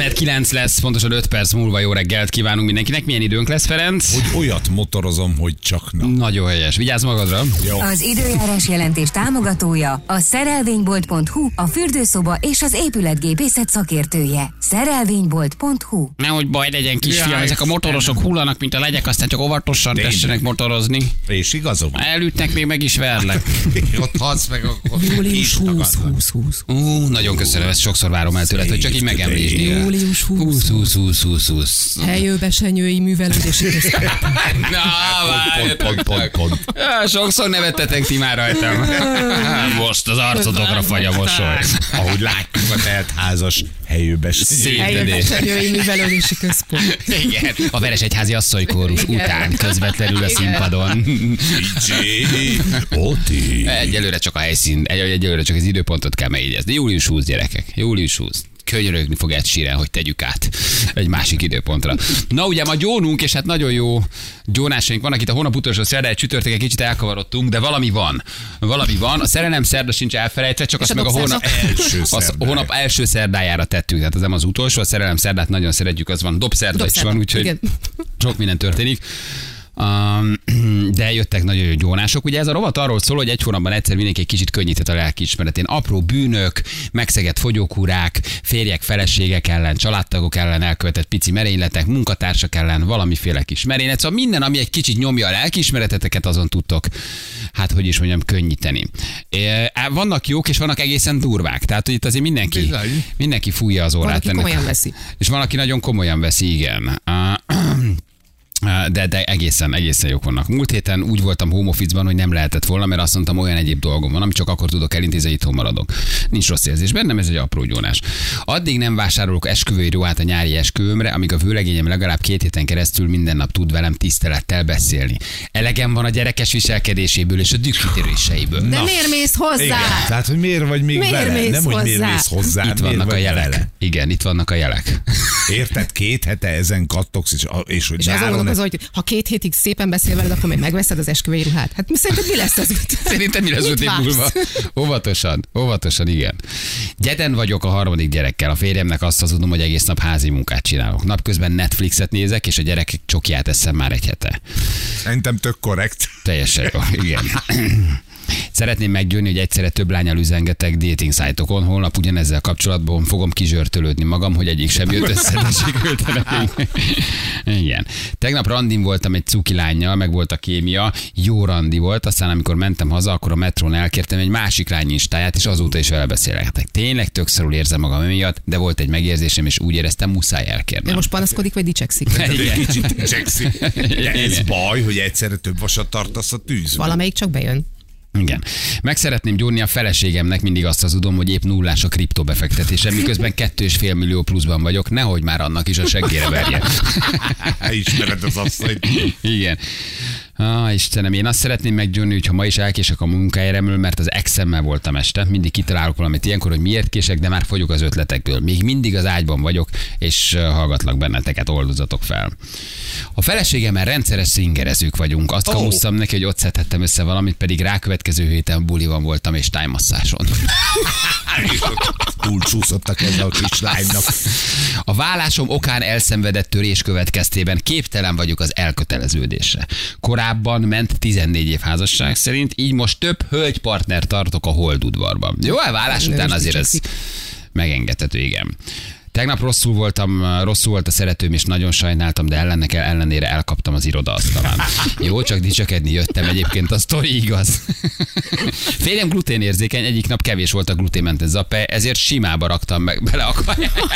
3 lesz, pontosan 5 perc múlva jó reggelt kívánunk mindenkinek. Milyen időnk lesz, Ferenc? Hogy olyat motorozom, hogy csak na. Nagyon helyes. Vigyázz magadra. Jó. Az időjárás jelentés támogatója a szerelvénybolt.hu, a fürdőszoba és az épületgépészet szakértője. Szerelvénybolt.hu Nehogy baj legyen, kisfiam, ezek a motorosok hullanak, mint a legyek, aztán csak óvatosan Tényleg. tessenek motorozni. És igazom. Elütnek, még meg is verlek. Ott halsz meg, akkor Július is 20, tagadnak. 20, 20. Ú, nagyon köszönöm, ezt sokszor várom el tőled, hogy csak így megemlítsd. Július 20. 20, 20, 20, 20, 20. Helyőbesenyői művelődési központ. Na, Pont, pont, pont, pont. Á, Sokszor nevettetek ti már rajtam. Most az arcotokra fagy a mosoly. Ahogy látjuk a teltházas. Helyőbesenyői művelődési központ. Igen, a Veresegyházi asszonykórus után közvetlenül a színpadon. Oti. Egyelőre csak a helyszín, egy, egyelőre csak az időpontot kell megjegyezni. Július 20 gyerekek, július 20 könyörögni fog Ed Sheeran, hogy tegyük át egy másik időpontra. Na ugye ma gyónunk, és hát nagyon jó gyónásaink vannak itt a hónap utolsó szerda, egy csütörtök egy kicsit elkavarodtunk, de valami van. Valami van. A szerelem szerda sincs elfelejtve, csak azt a meg a hónap? Első az szerdája. hónap első szerdájára tettük, tehát az nem az utolsó, a szerelem szerdát nagyon szeretjük, az van, dobszerda is Dobszerda, van, úgyhogy igen. sok minden történik. De jöttek nagyon jó gyónások. Ugye ez a rovat arról szól, hogy egy hónapban egyszer mindenki egy kicsit könnyített a lelkiismeretén. Apró bűnök, megszegett fogyókúrák, férjek, feleségek ellen, családtagok ellen elkövetett pici merényletek, munkatársak ellen, valamiféle kis merénylet. Szóval minden, ami egy kicsit nyomja a lelkiismereteteket, azon tudtok, hát hogy is mondjam, könnyíteni. Vannak jók, és vannak egészen durvák. Tehát, hogy itt azért mindenki, Bizony. mindenki fújja az órát. Valaki ennek. komolyan veszi. És van, aki nagyon komolyan veszi, igen. De, de egészen, egészen jók vannak. Múlt héten úgy voltam home office-ban, hogy nem lehetett volna, mert azt mondtam, olyan egyéb dolgom van, amit csak akkor tudok elintézni, itthon maradok. Nincs rossz érzés bennem, ez egy apró gyónás. Addig nem vásárolok esküvői ruhát a nyári esküvőmre, amíg a vőlegényem legalább két héten keresztül minden nap tud velem tisztelettel beszélni. Elegem van a gyerekes viselkedéséből és a dükkítéréseiből. De miért mész hozzá? Igen, tehát, hogy miért vagy még Miért vele? mész Nem, hogy miért hozzá? mész hozzá, Itt miért vannak a jelek. vele? Igen, itt vannak a jelek. Érted? Két hete ezen kattogsz, és, és hogy És nyáron... gondolkozol, hogy ha két hétig szépen beszél veled, akkor még megveszed az esküvői ruhát. Hát mi szerinted mi lesz ez? Szerintem mi lesz öt év múlva? Óvatosan, óvatosan, igen. Gyeden vagyok a harmadik gyerekkel. A férjemnek azt hazudom, hogy egész nap házi munkát csinálok. Napközben Netflixet nézek, és a gyerekek csokját eszem már egy hete. Szerintem tök korrekt. Teljesen jó, igen. Szeretném meggyőzni, hogy egyszerre több lányal üzengetek dating szájtokon. Holnap ugyanezzel kapcsolatban fogom kizsörtölődni magam, hogy egyik sem jött össze, de sikerült Igen. Tegnap randin voltam egy cuki lányjal, meg volt a kémia, jó randi volt, aztán amikor mentem haza, akkor a metrón elkértem egy másik lány instáját, és azóta is vele beszélgetek. Tényleg tök szarul érzem magam emiatt, de volt egy megérzésem, és úgy éreztem, muszáj De elkérnem. most panaszkodik, vagy dicsekszik? De Igen. egy kicsit dicsekszik. De ez baj, hogy egyszerre több vasat tartasz a tűzben. Valamelyik csak bejön. Igen. Meg szeretném gyúrni a feleségemnek, mindig azt hazudom, hogy épp nullás a kriptobefektetésem, miközben kettő és fél millió pluszban vagyok, nehogy már annak is a seggére verje. Ismered az asszonyt. Igen. Ah, Istenem, én azt szeretném meggyőzni, hogy ha ma is elkések a munkájáremről, mert az exemmel voltam este, mindig kitalálok valamit ilyenkor, hogy miért kések, de már fogyok az ötletekből. Még mindig az ágyban vagyok, és hallgatlak benneteket, oldozatok fel. A feleségemmel rendszeres szingerezők vagyunk. Azt oh. kamusztam neki, hogy ott szedhettem össze valamit, pedig rákövetkező héten buliban voltam és tájmasszáson. Túlcsúszottak ezzel a kis lánynak. A vállásom okán elszenvedett törés következtében képtelen vagyok az elköteleződésre. Korábban ment 14 év házasság szerint, így most több hölgypartner tartok a holdudvarban. Jó, a vállás Nő után azért ez megengedhető, igen. Tegnap rosszul voltam, rosszul volt a szeretőm, és nagyon sajnáltam, de ellennek ellenére elkaptam az irodaasztalán. Jó, csak dicsekedni jöttem, egyébként a sztori igaz. Férjem gluténérzékeny, egyik nap kevés volt a gluténmentes zape, ezért simába raktam meg bele a kajába.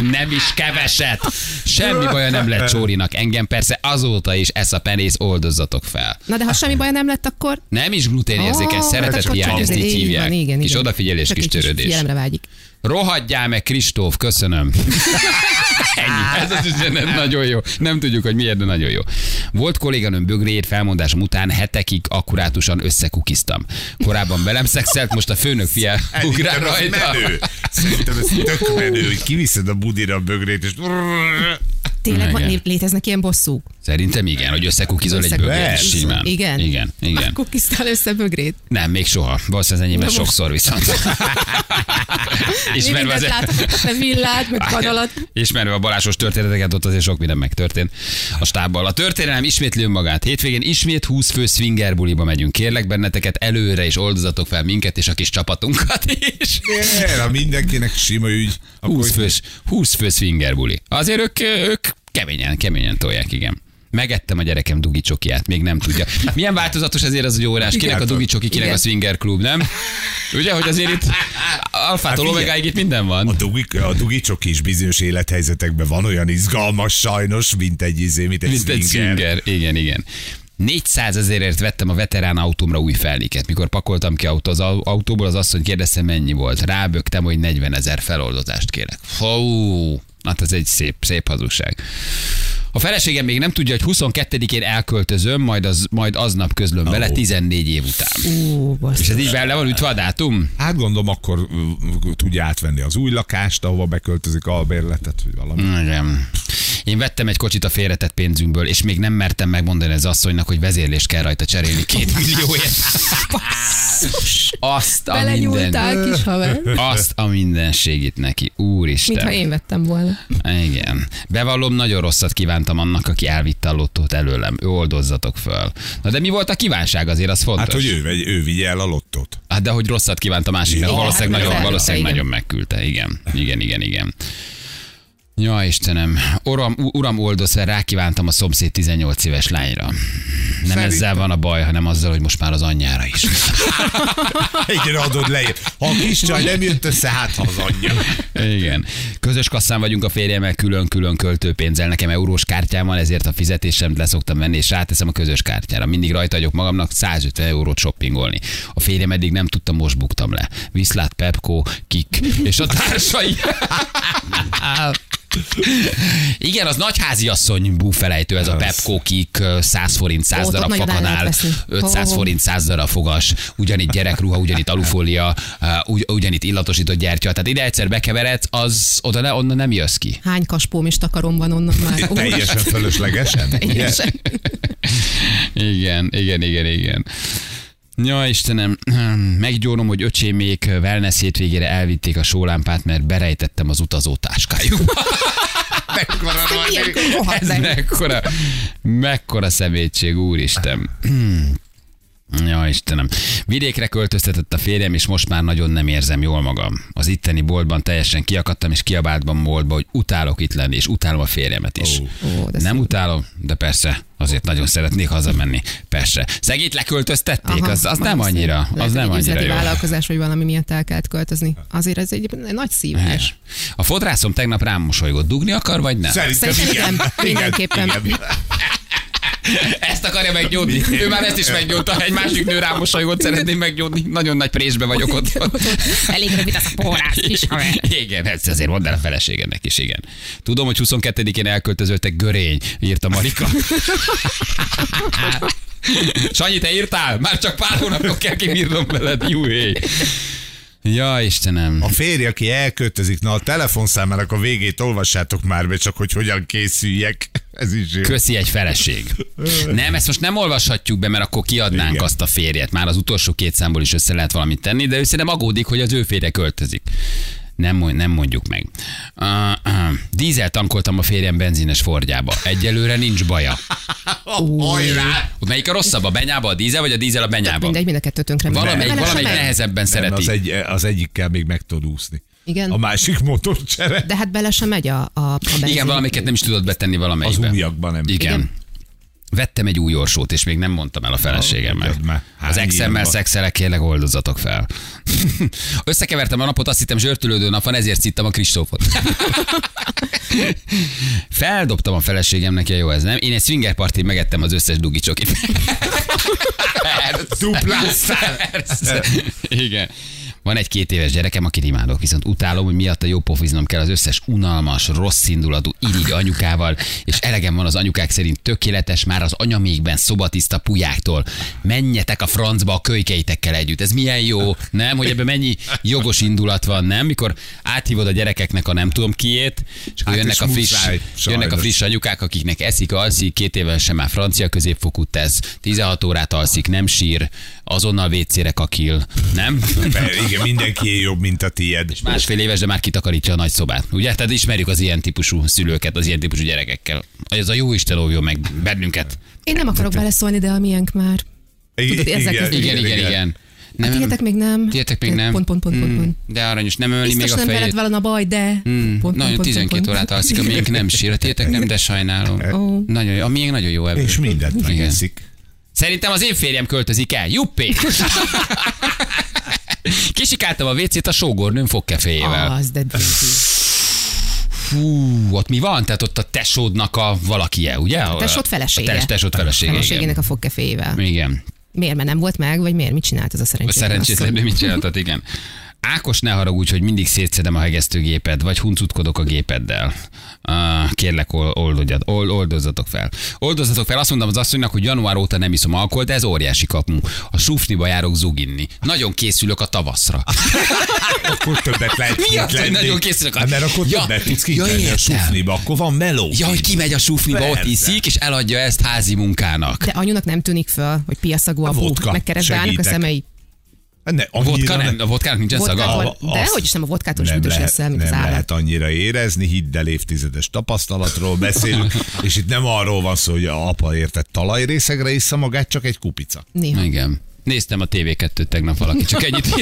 Nem is keveset. Semmi baja nem lett Csórinak. Engem persze azóta is esz a penész, oldozzatok fel. Na de ha semmi baj nem lett, akkor... Nem is gluténérzéken, Ó, szeretet hát akkor hiány, ezt így hívják. igen, Kis igen. odafigyelés, Csak kis törődés. Vágyik. Rohadjál meg, Kristóf, köszönöm. Ennyi. Ez az üzenet nagyon jó. Nem tudjuk, hogy miért, de nagyon jó. Volt kolléganőm bögréjét felmondásom után hetekig akkurátusan összekukiztam. Korábban velem szexelt, most a főnök fia ugrál rajta. menő. Szerintem ez tök menő, hogy kiviszed a budira a bögrét, és... Tényleg van, léteznek ilyen bosszúk? Szerintem igen, hogy összekukizol egy bögrét. Simán. Igen? Igen, igen. Akkor kisztál össze bögrét. Nem, még soha. Valószínűleg az enyémben most- sokszor viszont. Ismerve az, a villát, meg kanalat. ismerve a balásos történeteket, ott azért sok minden megtörtént a stábbal. A történelem ismétli önmagát. Hétvégén ismét 20 fő swinger buliba megyünk. Kérlek benneteket előre, és oldozatok fel minket és a kis csapatunkat is. Erre mindenkinek sima ügy. Akkor 20 fős, 20 fő swinger buli. Azért ők, ők keményen, keményen tolják, igen. Megettem a gyerekem dugi csokiát, még nem tudja. Milyen változatos azért az egy órás, kinek a dugi csoki, kinek Igen. a swinger klub, nem? Ugye, hogy azért itt alfától Hát omegáig itt minden van. A, dugi, a dugicsok is bizonyos élethelyzetekben van olyan izgalmas sajnos, mint egy izé, mint egy Mint egy swinger. swinger. Igen, igen. 400 ezerért vettem a veterán autómra új felliket. Mikor pakoltam ki autó, az au- autóból, az asszony kérdezte, mennyi volt. Rábögtem, hogy 40 ezer feloldozást kérek. Fú, hát ez egy szép, szép hazugság. A feleségem még nem tudja, hogy 22-én elköltözöm, majd, az, majd aznap közlöm vele Ó. 14 év után. Ú, És ez így bele van ütve a dátum? Hát gondolom, akkor tudja átvenni az új lakást, ahova beköltözik a bérletet, vagy valami. Igen. Én vettem egy kocsit a félretett pénzünkből, és még nem mertem megmondani az asszonynak, hogy vezérlést kell rajta cserélni két millióért. Azt a minden, kis haver. azt a mindenségit neki. Úristen. Mintha én vettem volna. Igen. Bevallom, nagyon rosszat kívántam annak, aki elvitte a lottót előlem. Ő oldozzatok föl. Na de mi volt a kívánság azért, az fontos. Hát, hogy ő, vegy- ő vigye el a lottót. Hát de hogy rosszat kívánt a másiknak, valószínűleg, hát nagyon, valószínűleg nagyon megküldte. Igen, igen, igen, igen. Ja, Istenem. Uram, uram oldozva, rákívántam a szomszéd 18 éves lányra. Nem Szerintem. ezzel van a baj, hanem azzal, hogy most már az anyjára is. Egyre adod le. Ha a kis csaj nem jött össze, hát ha az anyja. Igen. Közös kasszán vagyunk a férjemmel, külön-külön költőpénzzel. Nekem eurós kártyám van, ezért a fizetésemt leszoktam venni, és ráteszem a közös kártyára. Mindig rajta vagyok magamnak 150 eurót shoppingolni. A férjem eddig nem tudta, most buktam le. Viszlát, Pepco, Kik és a társai. Igen, az nagyházi asszony búfelejtő, ez a Pepco Kik, 100 forint, 100 Ó, darab fakanál, lehet veszni. 500 Ho, ho. forint, 100 darab fogas, ugyanitt gyerekruha, ugyanitt alufólia, ugy, ugyanitt illatosított gyertya. Tehát ide egyszer bekeveredsz, az oda ne, onnan nem jössz ki. Hány kaspóm is takarom van onnan már. Ó, Teljesen fölöslegesen. Teljesen. Igen, igen, igen, igen. Ja, Istenem, meggyónom, hogy öcsémék wellness hétvégére elvitték a sólámpát, mert berejtettem az utazó táskájukba. Mekkora nagy- Ez mekkora, mekkora szemétség, úristen. Ja, Istenem. Vidékre költöztetett a férjem, és most már nagyon nem érzem jól magam. Az itteni boltban teljesen kiakadtam, és kiabáltam boltba, hogy utálok itt lenni, és utálom a férjemet is. Ó, de nem szép. utálom, de persze, azért nagyon szeretnék hazamenni. Persze. Szegét leköltöztették, Aha, az, az nem annyira, Lehet, az hogy nem egy annyira üzleti jó. vállalkozás, vagy valami miatt el kellett költözni. Azért ez egy nagy szívás. A fodrászom tegnap rám mosolygott. Dugni akar, vagy nem? Szerintem Szerintem igen. igen, mindenképpen. Igen. Ezt akarja meggyódni. Ő már ezt is meggyódta. Egy másik nő rám mosolygott, szeretném meggyódni. Nagyon nagy présbe vagyok ott. Elég rövid az a porrás, kis haver. Igen, ezt azért mondd el a feleségednek is, igen. Tudom, hogy 22-én elköltözöttek görény, írta Marika. Sanyi, te írtál? Már csak pár hónapok kell kibírnom veled, jújé. Ja, Istenem. A férj, aki elköltözik, na a telefonszámának a végét olvassátok már be, csak hogy hogyan készüljek. Ez is jó. Köszi egy feleség. Nem, ezt most nem olvashatjuk be, mert akkor kiadnánk Igen. azt a férjet. Már az utolsó két számból is össze lehet valamit tenni, de ő szerintem agódik, hogy az ő férje költözik. Nem, mond- nem mondjuk meg. Uh, uh, dízel tankoltam a férjem benzines fordjába. Egyelőre nincs baja. Hajrá! Melyik a rosszabb, a benyába, a dízel, vagy a dízel a benyába? Mindegy, mind a kettő tönkre. megy. Valamelyik, valamelyik nehezebben Nem, szereti. az, egy, az egyikkel még meg tudod úszni. Igen. A másik motorcsere. De hát bele sem megy a, a, a benzin. Igen, valamelyiket nem is tudod betenni Az valamelyikbe. újakban nem. Igen. Igen. Vettem egy új orsót, és még nem mondtam el a feleségemnek. Az exemmel szexelek, kérlek oldozatok fel. Összekevertem a napot, azt hittem zsörtölődő nap van, ezért szittem a Kristófot. Feldobtam a feleségemnek, ja jó ez nem? Én egy swinger partin megettem az összes dugi csokit. Dupláztál. Persze. Igen. Van egy két éves gyerekem, akit imádok, viszont utálom, hogy miatta jó pofiznom kell az összes unalmas, rossz indulatú, irigy anyukával, és elegem van az anyukák szerint tökéletes, már az anyamékben szobatiszta pulyáktól. Menjetek a francba a kölykeitekkel együtt. Ez milyen jó, nem? Hogy ebben mennyi jogos indulat van, nem? Mikor áthívod a gyerekeknek a nem tudom kiét, és akkor Hát jönnek a friss, muszáj, jönnek a friss anyukák, akiknek eszik, alszik, két éven sem már francia középfokút tesz, 16 órát alszik, nem sír, azonnal vécére kakil, nem? Igen, Igen, mindenki jobb, mint a tied. Másfél éves, de már kitakarítja a nagyszobát. Ugye? Tehát ismerjük az ilyen típusú szülőket, az ilyen típusú gyerekekkel. Ez a jó Isten óvjon meg bennünket. Én nem akarok beleszólni, de a miénk már. Tudod, ezek az- Igen, igen, igen. Nem, Tietek még nem. Tietek még nem. Pont, pont, pont, pont, pont. De aranyos, nem öli még Biztos a nem veled fejét. van a baj, de... Mm, Pont, nagyon pont, 12 pont, órát alszik, a miénk nem sír, a tietek nem, de sajnálom. Ó. Nagyon jó, a miénk nagyon jó ebből. És mindent Igen. megeszik. Szerintem az én férjem költözik el. Juppé! Kisikáltam a WC-t a sógornőm fogkeféjével. Az, de Fú, ott mi van? Tehát ott a tesódnak a valakije, ugye? A tesód felesége. A tes, tesód felesége, feleségének igen. a fogkeféjével. Igen. Miért, mert nem volt meg, vagy miért? Mit csinált ez a A szerencsétlen? szerencsétlen, asszony? mit csináltat, igen. Ákos, ne haragudj, hogy mindig szétszedem a hegesztőgépet, vagy huncutkodok a gépeddel. Uh, kérlek, ol- oldodjad, ol- oldozzatok fel. Oldozzatok fel, azt mondom az asszonynak, hogy január óta nem iszom alkoholt, de ez óriási kapu. A sufniba járok zuginni. Nagyon készülök a tavaszra. Akkor többet lehet Mi az, hogy nagyon készülök a- Hát Mert akkor Ja, többet tudsz ja, a sufniba, akkor van meló. Ja, hogy kimegy a sufniba, ott Persze. iszik, és eladja ezt házi munkának. De anyunak nem tűnik föl, hogy piaszagú a A vodka, megkeresztálnak a szemei. Ne, A vodka nem, a vodkának nincsen szaga. Vodkától, A- de hogy is nem a vodkától is büdös leszel, mint nem az állat. lehet annyira érezni, hidd el évtizedes tapasztalatról beszélünk, és itt nem arról van szó, hogy a apa érted talajrészegre issza magát, csak egy kupica. Néha. Igen. Néztem a TV2-t tegnap valaki, csak ennyit.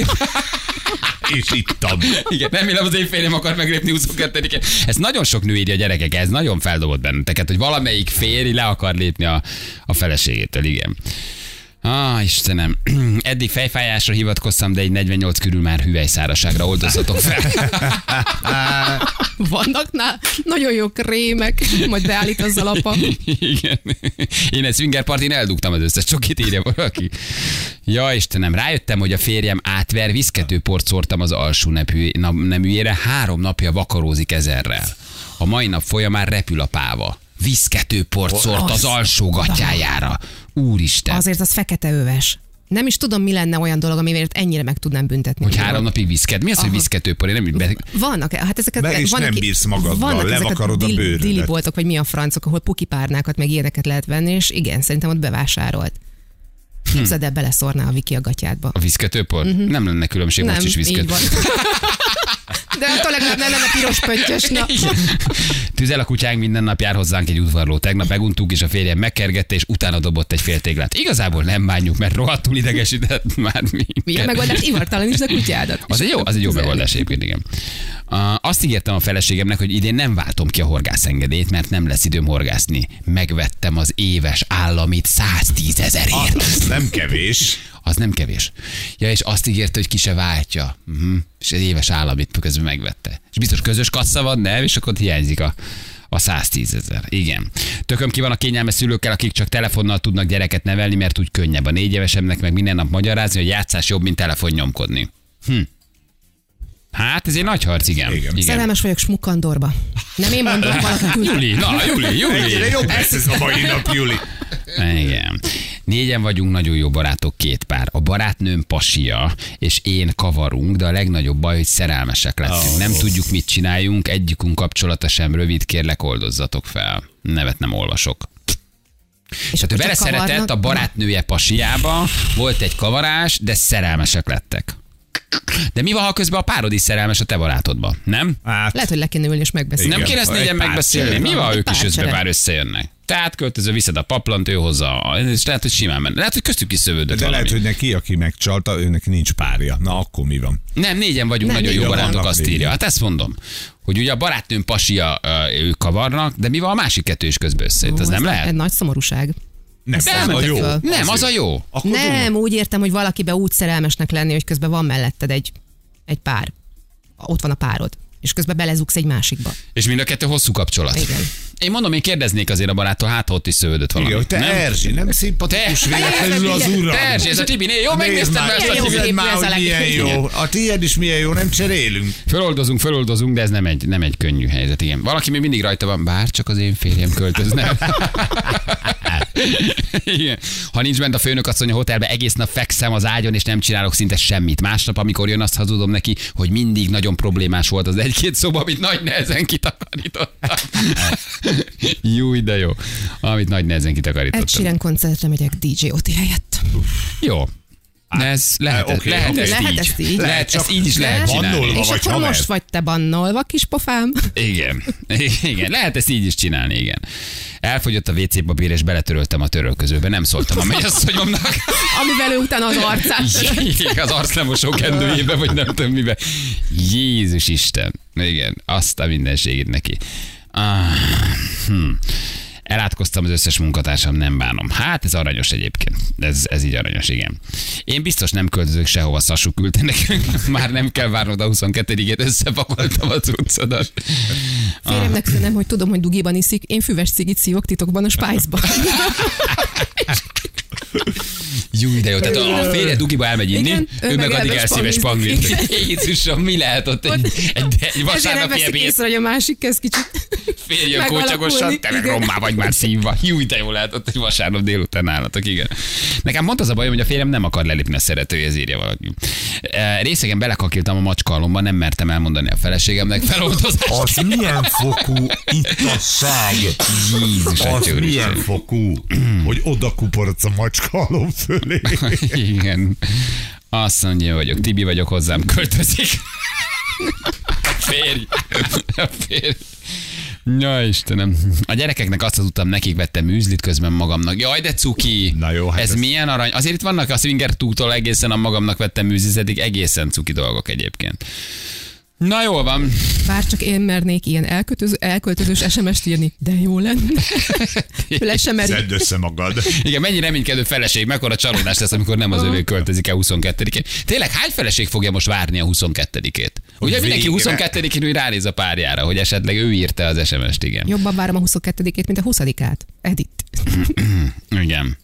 És ittam. Igen, remélem az én férjem akar meglépni 22-én. Ez nagyon sok nő írja gyerekek, ez nagyon feldobott benneteket, hogy valamelyik férj le akar lépni a, a feleségétől, igen. Ah, Istenem. Eddig fejfájásra hivatkoztam, de egy 48 körül már hüvelyszáraságra oldozzatok fel. Vannak ná, nagyon jó krémek, majd beállít az alapa. Igen. Én egy swinger partin eldugtam az összes csokit, írja valaki. Ja, Istenem, rájöttem, hogy a férjem átver, viszketőport szórtam az alsó nepű, neműjére, három napja vakarózik ezerrel. A mai nap folyamán repül a páva. Viszketőport szórt az alsó gatyájára. Úristen. Azért az fekete öves. Nem is tudom, mi lenne olyan dolog, amiért ennyire meg tudnám büntetni. Hogy három napig viszket. Mi az, hogy Aha. viszketőpor? Én nem be... Vannak, hát ezeket... Meg is vannak, nem bírsz magaddal, vannak ezek levakarod a dil- bőrödet. Dili boltok, vagy mi a francok, ahol pukipárnákat, meg ilyeneket lehet venni, és igen, szerintem ott bevásárolt. Képzeld el, beleszórná a Viki a gatyádba. A viszketőpor? Uh-huh. Nem lenne különbség, most is így viszket. De attól legalább nem lenne piros pöttyös. Na. Tüzel a kutyánk minden nap jár hozzánk egy udvarló. Tegnap meguntuk, és a férjem megkergette, és utána dobott egy fél téglát. Igazából nem bánjuk, mert rohadtul idegesített már minket. Milyen megoldás? Ivartalanítsd a kutyádat. Az egy jó, az egy jó megoldás egyébként, igen. Azt ígértem a feleségemnek, hogy idén nem váltom ki a horgászengedélyt, mert nem lesz időm horgászni. Megvettem az éves államit 110 ezerért. Az nem kevés. Az nem kevés. Ja, és azt ígérte, hogy ki se váltja. Uh-huh. És egy éves államit közben megvette. És biztos közös kassa van, nem? És akkor hiányzik a, a 110 ezer. Igen. Tököm ki van a kényelmes szülőkkel, akik csak telefonnal tudnak gyereket nevelni, mert úgy könnyebb. A négy évesemnek meg minden nap magyarázni, hogy játszás jobb, mint telefon nyomkodni. Hm. Hát ez egy nagy harc, igen. Igen. igen. Szerelmes vagyok Smukkandorba. Nem én mondom, valaki küldte. Juli, na, Juli, Juli. Egyre jobb lesz ez a mai nap, Juli. Igen. Négyen vagyunk nagyon jó barátok, két pár. A barátnőm pasia, és én kavarunk, de a legnagyobb baj, hogy szerelmesek lettünk. Oh. Nem tudjuk, mit csináljunk, egyikünk kapcsolata sem rövid, kérlek oldozzatok fel. Nevet nem olvasok. És Tehát ő akkor vele csak szeretett kavarnak? a barátnője pasiába, volt egy kavarás, de szerelmesek lettek. De mi van, ha közben a párod is szerelmes a te barátodba? Nem? Hát, Lehet, hogy le kéne ülni és megbeszélni. Nem kéne ezt Egy négyen megbeszélni? Mi van, ők is összbe már összejönnek? Tehát költöző, viszed a paplant, ő hozza, és lehet, hogy simán menne. Lehet, hogy köztük is szövődött de valami. lehet, hogy neki, aki megcsalta, őnek nincs párja. Na, akkor mi van? Nem, négyen vagyunk, Nem, nagyon jó barátok, azt négyen. írja. Hát ezt mondom. Hogy ugye a barátnőm pasia, ők kavarnak, de mi van a másik kettő is közben összejött? Az nem ez lehet? Egy nagy szomorúság. Nem, Ezt az a jó. föl. Nem, az a jó. Akkor Nem, úgy értem, hogy valakibe úgy szerelmesnek lenni, hogy közben van melletted egy, egy pár. Ott van a párod. És közben belezugsz egy másikba. És mind a kettő hosszú kapcsolat. Igen. Én mondom, én kérdeznék azért a baráttól, hát ott is szövődött valami. Igen, hogy te nem? Erzsi, nem szimpatikus Te- véletlenül az uram. Te Erzsi, ez a Tibi, jó, megnéztem már, ezt a Tibi. már, hogy milyen jó. A tiéd is milyen jó, nem cserélünk. Föloldozunk, föloldozunk, de ez nem egy, nem egy könnyű helyzet, igen. Valaki még mindig rajta van, bár csak az én férjem költözne. igen. Ha nincs bent a főnök asszony a hotelbe, egész nap fekszem az ágyon, és nem csinálok szinte semmit. Másnap, amikor jön, azt hazudom neki, hogy mindig nagyon problémás volt az egy-két szoba, amit nagy nehezen kitakarítottam. jó, de jó. Amit nagy nehezen kitakarítottam. Sheeran koncertre megyek DJ Oti helyett. Jó. De ez lehet, Eh, oké, lehet, oké. ezt Lehet így. ezt így. Lehet, ezt így is lehet Van csinálni. És vagy akkor most vagy te bannolva, kis pofám. Igen. Igen, lehet ezt így is csinálni, igen. Elfogyott a WC papír, és beletöröltem a törölközőbe. Nem szóltam a mennyasszonyomnak. Amivel ő utána az arcát. Igen, az arclemosó kendőjébe, vagy nem tudom mibe. Jézus Isten. Igen, azt a mindenségét neki. Ah, hm. Elátkoztam az összes munkatársam, nem bánom. Hát ez aranyos egyébként. Ez, ez így aranyos, igen. Én biztos nem költözök sehova, Szasú küldte nekünk. Már nem kell várnod a 22-ét, összepakoltam az utcodat. Férjemnek üzenem, hogy tudom, hogy dugiban iszik, én füves cigit szívok titokban a Spice-ban. Jó, de jó. Tehát a, a férje dugiba elmegy inni, Igen, ő, meg addig elmegy elszíves spanglizni. panglit. Jézusom, mi lehet ott egy, egy, egy Ezért vasárnapi ebéd? észre, hogy a másik kezd kicsit Férjön megalakulni. kócsagosan, te meg rommá vagy már szívva. Jó, de jó lehet ott egy vasárnap délután állatok, igen. Nekem mondta az a bajom, hogy a férjem nem akar lelépni a szeretője, írja valaki. E, Részegen belekakiltam a macskalomba, nem mertem elmondani a feleségemnek feloldozás. Az milyen fokú ittasság? Jézus, Az Atya milyen Úristen. fokú, hogy oda kuporodsz a macska alom fölé. Igen. Azt mondja, vagyok, Tibi vagyok, hozzám költözik. Férj. A férj. Ja, Istenem. A gyerekeknek azt hazudtam, nekik vettem műzlit közben magamnak. Jaj, de cuki. Na jó, hát ez, ez- milyen arany. Azért itt vannak a swinger tútól egészen a magamnak vettem műzlit, eddig egészen cuki dolgok egyébként. Na jól van. Bár csak én mernék ilyen elköltöző, elköltözős SMS-t írni, de jó lenne. Ő le sem meri. Szedd össze magad. Igen, mennyi reménykedő feleség, mekkora csalódás lesz, amikor nem az övé költözik el 22-én. Tényleg hány feleség fogja most várni a 22-ét? Ugye mindenki végre. 22-én úgy ránéz a párjára, hogy esetleg ő írta az SMS-t, igen. Jobban várom a 22-ét, mint a 20-át. Edith. Igen.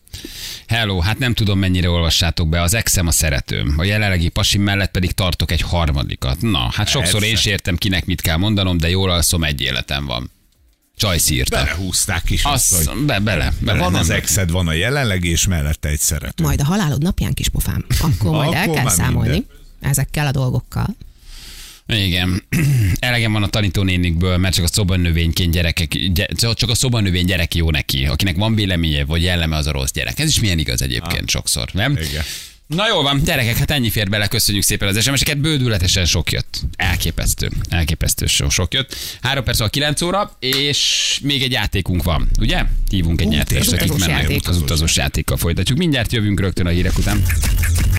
Hello, hát nem tudom mennyire olvassátok be, az exem a szeretőm, a jelenlegi pasim mellett pedig tartok egy harmadikat. Na, hát sokszor Persze. én sem értem kinek mit kell mondanom, de jól alszom, egy életem van. Csajci írta. Belehúzták is azt, Azt, hogy be, bele, bele. van nem- az exed, van a jelenlegi, és mellette egy szerető. Majd a halálod napján, kis pofám. Akkor majd el Akkor kell már számolni minden. ezekkel a dolgokkal. Igen. Elegem van a tanítónénikből, mert csak a szobanövényként gyerekek, gy- csak a szobanövény gyerek jó neki, akinek van véleménye, vagy jelleme az a rossz gyerek. Ez is milyen igaz egyébként sokszor, nem? Igen. Na jó van, gyerekek, hát ennyi fér bele, köszönjük szépen az SMS-eket, bődületesen sok jött. Elképesztő, elképesztő sok, sok jött. Három perc a 9 óra, és még egy játékunk van, ugye? Hívunk egy nyertest, az akik mennek játék. az utazós játékkal folytatjuk. Mindjárt jövünk rögtön a hírek után.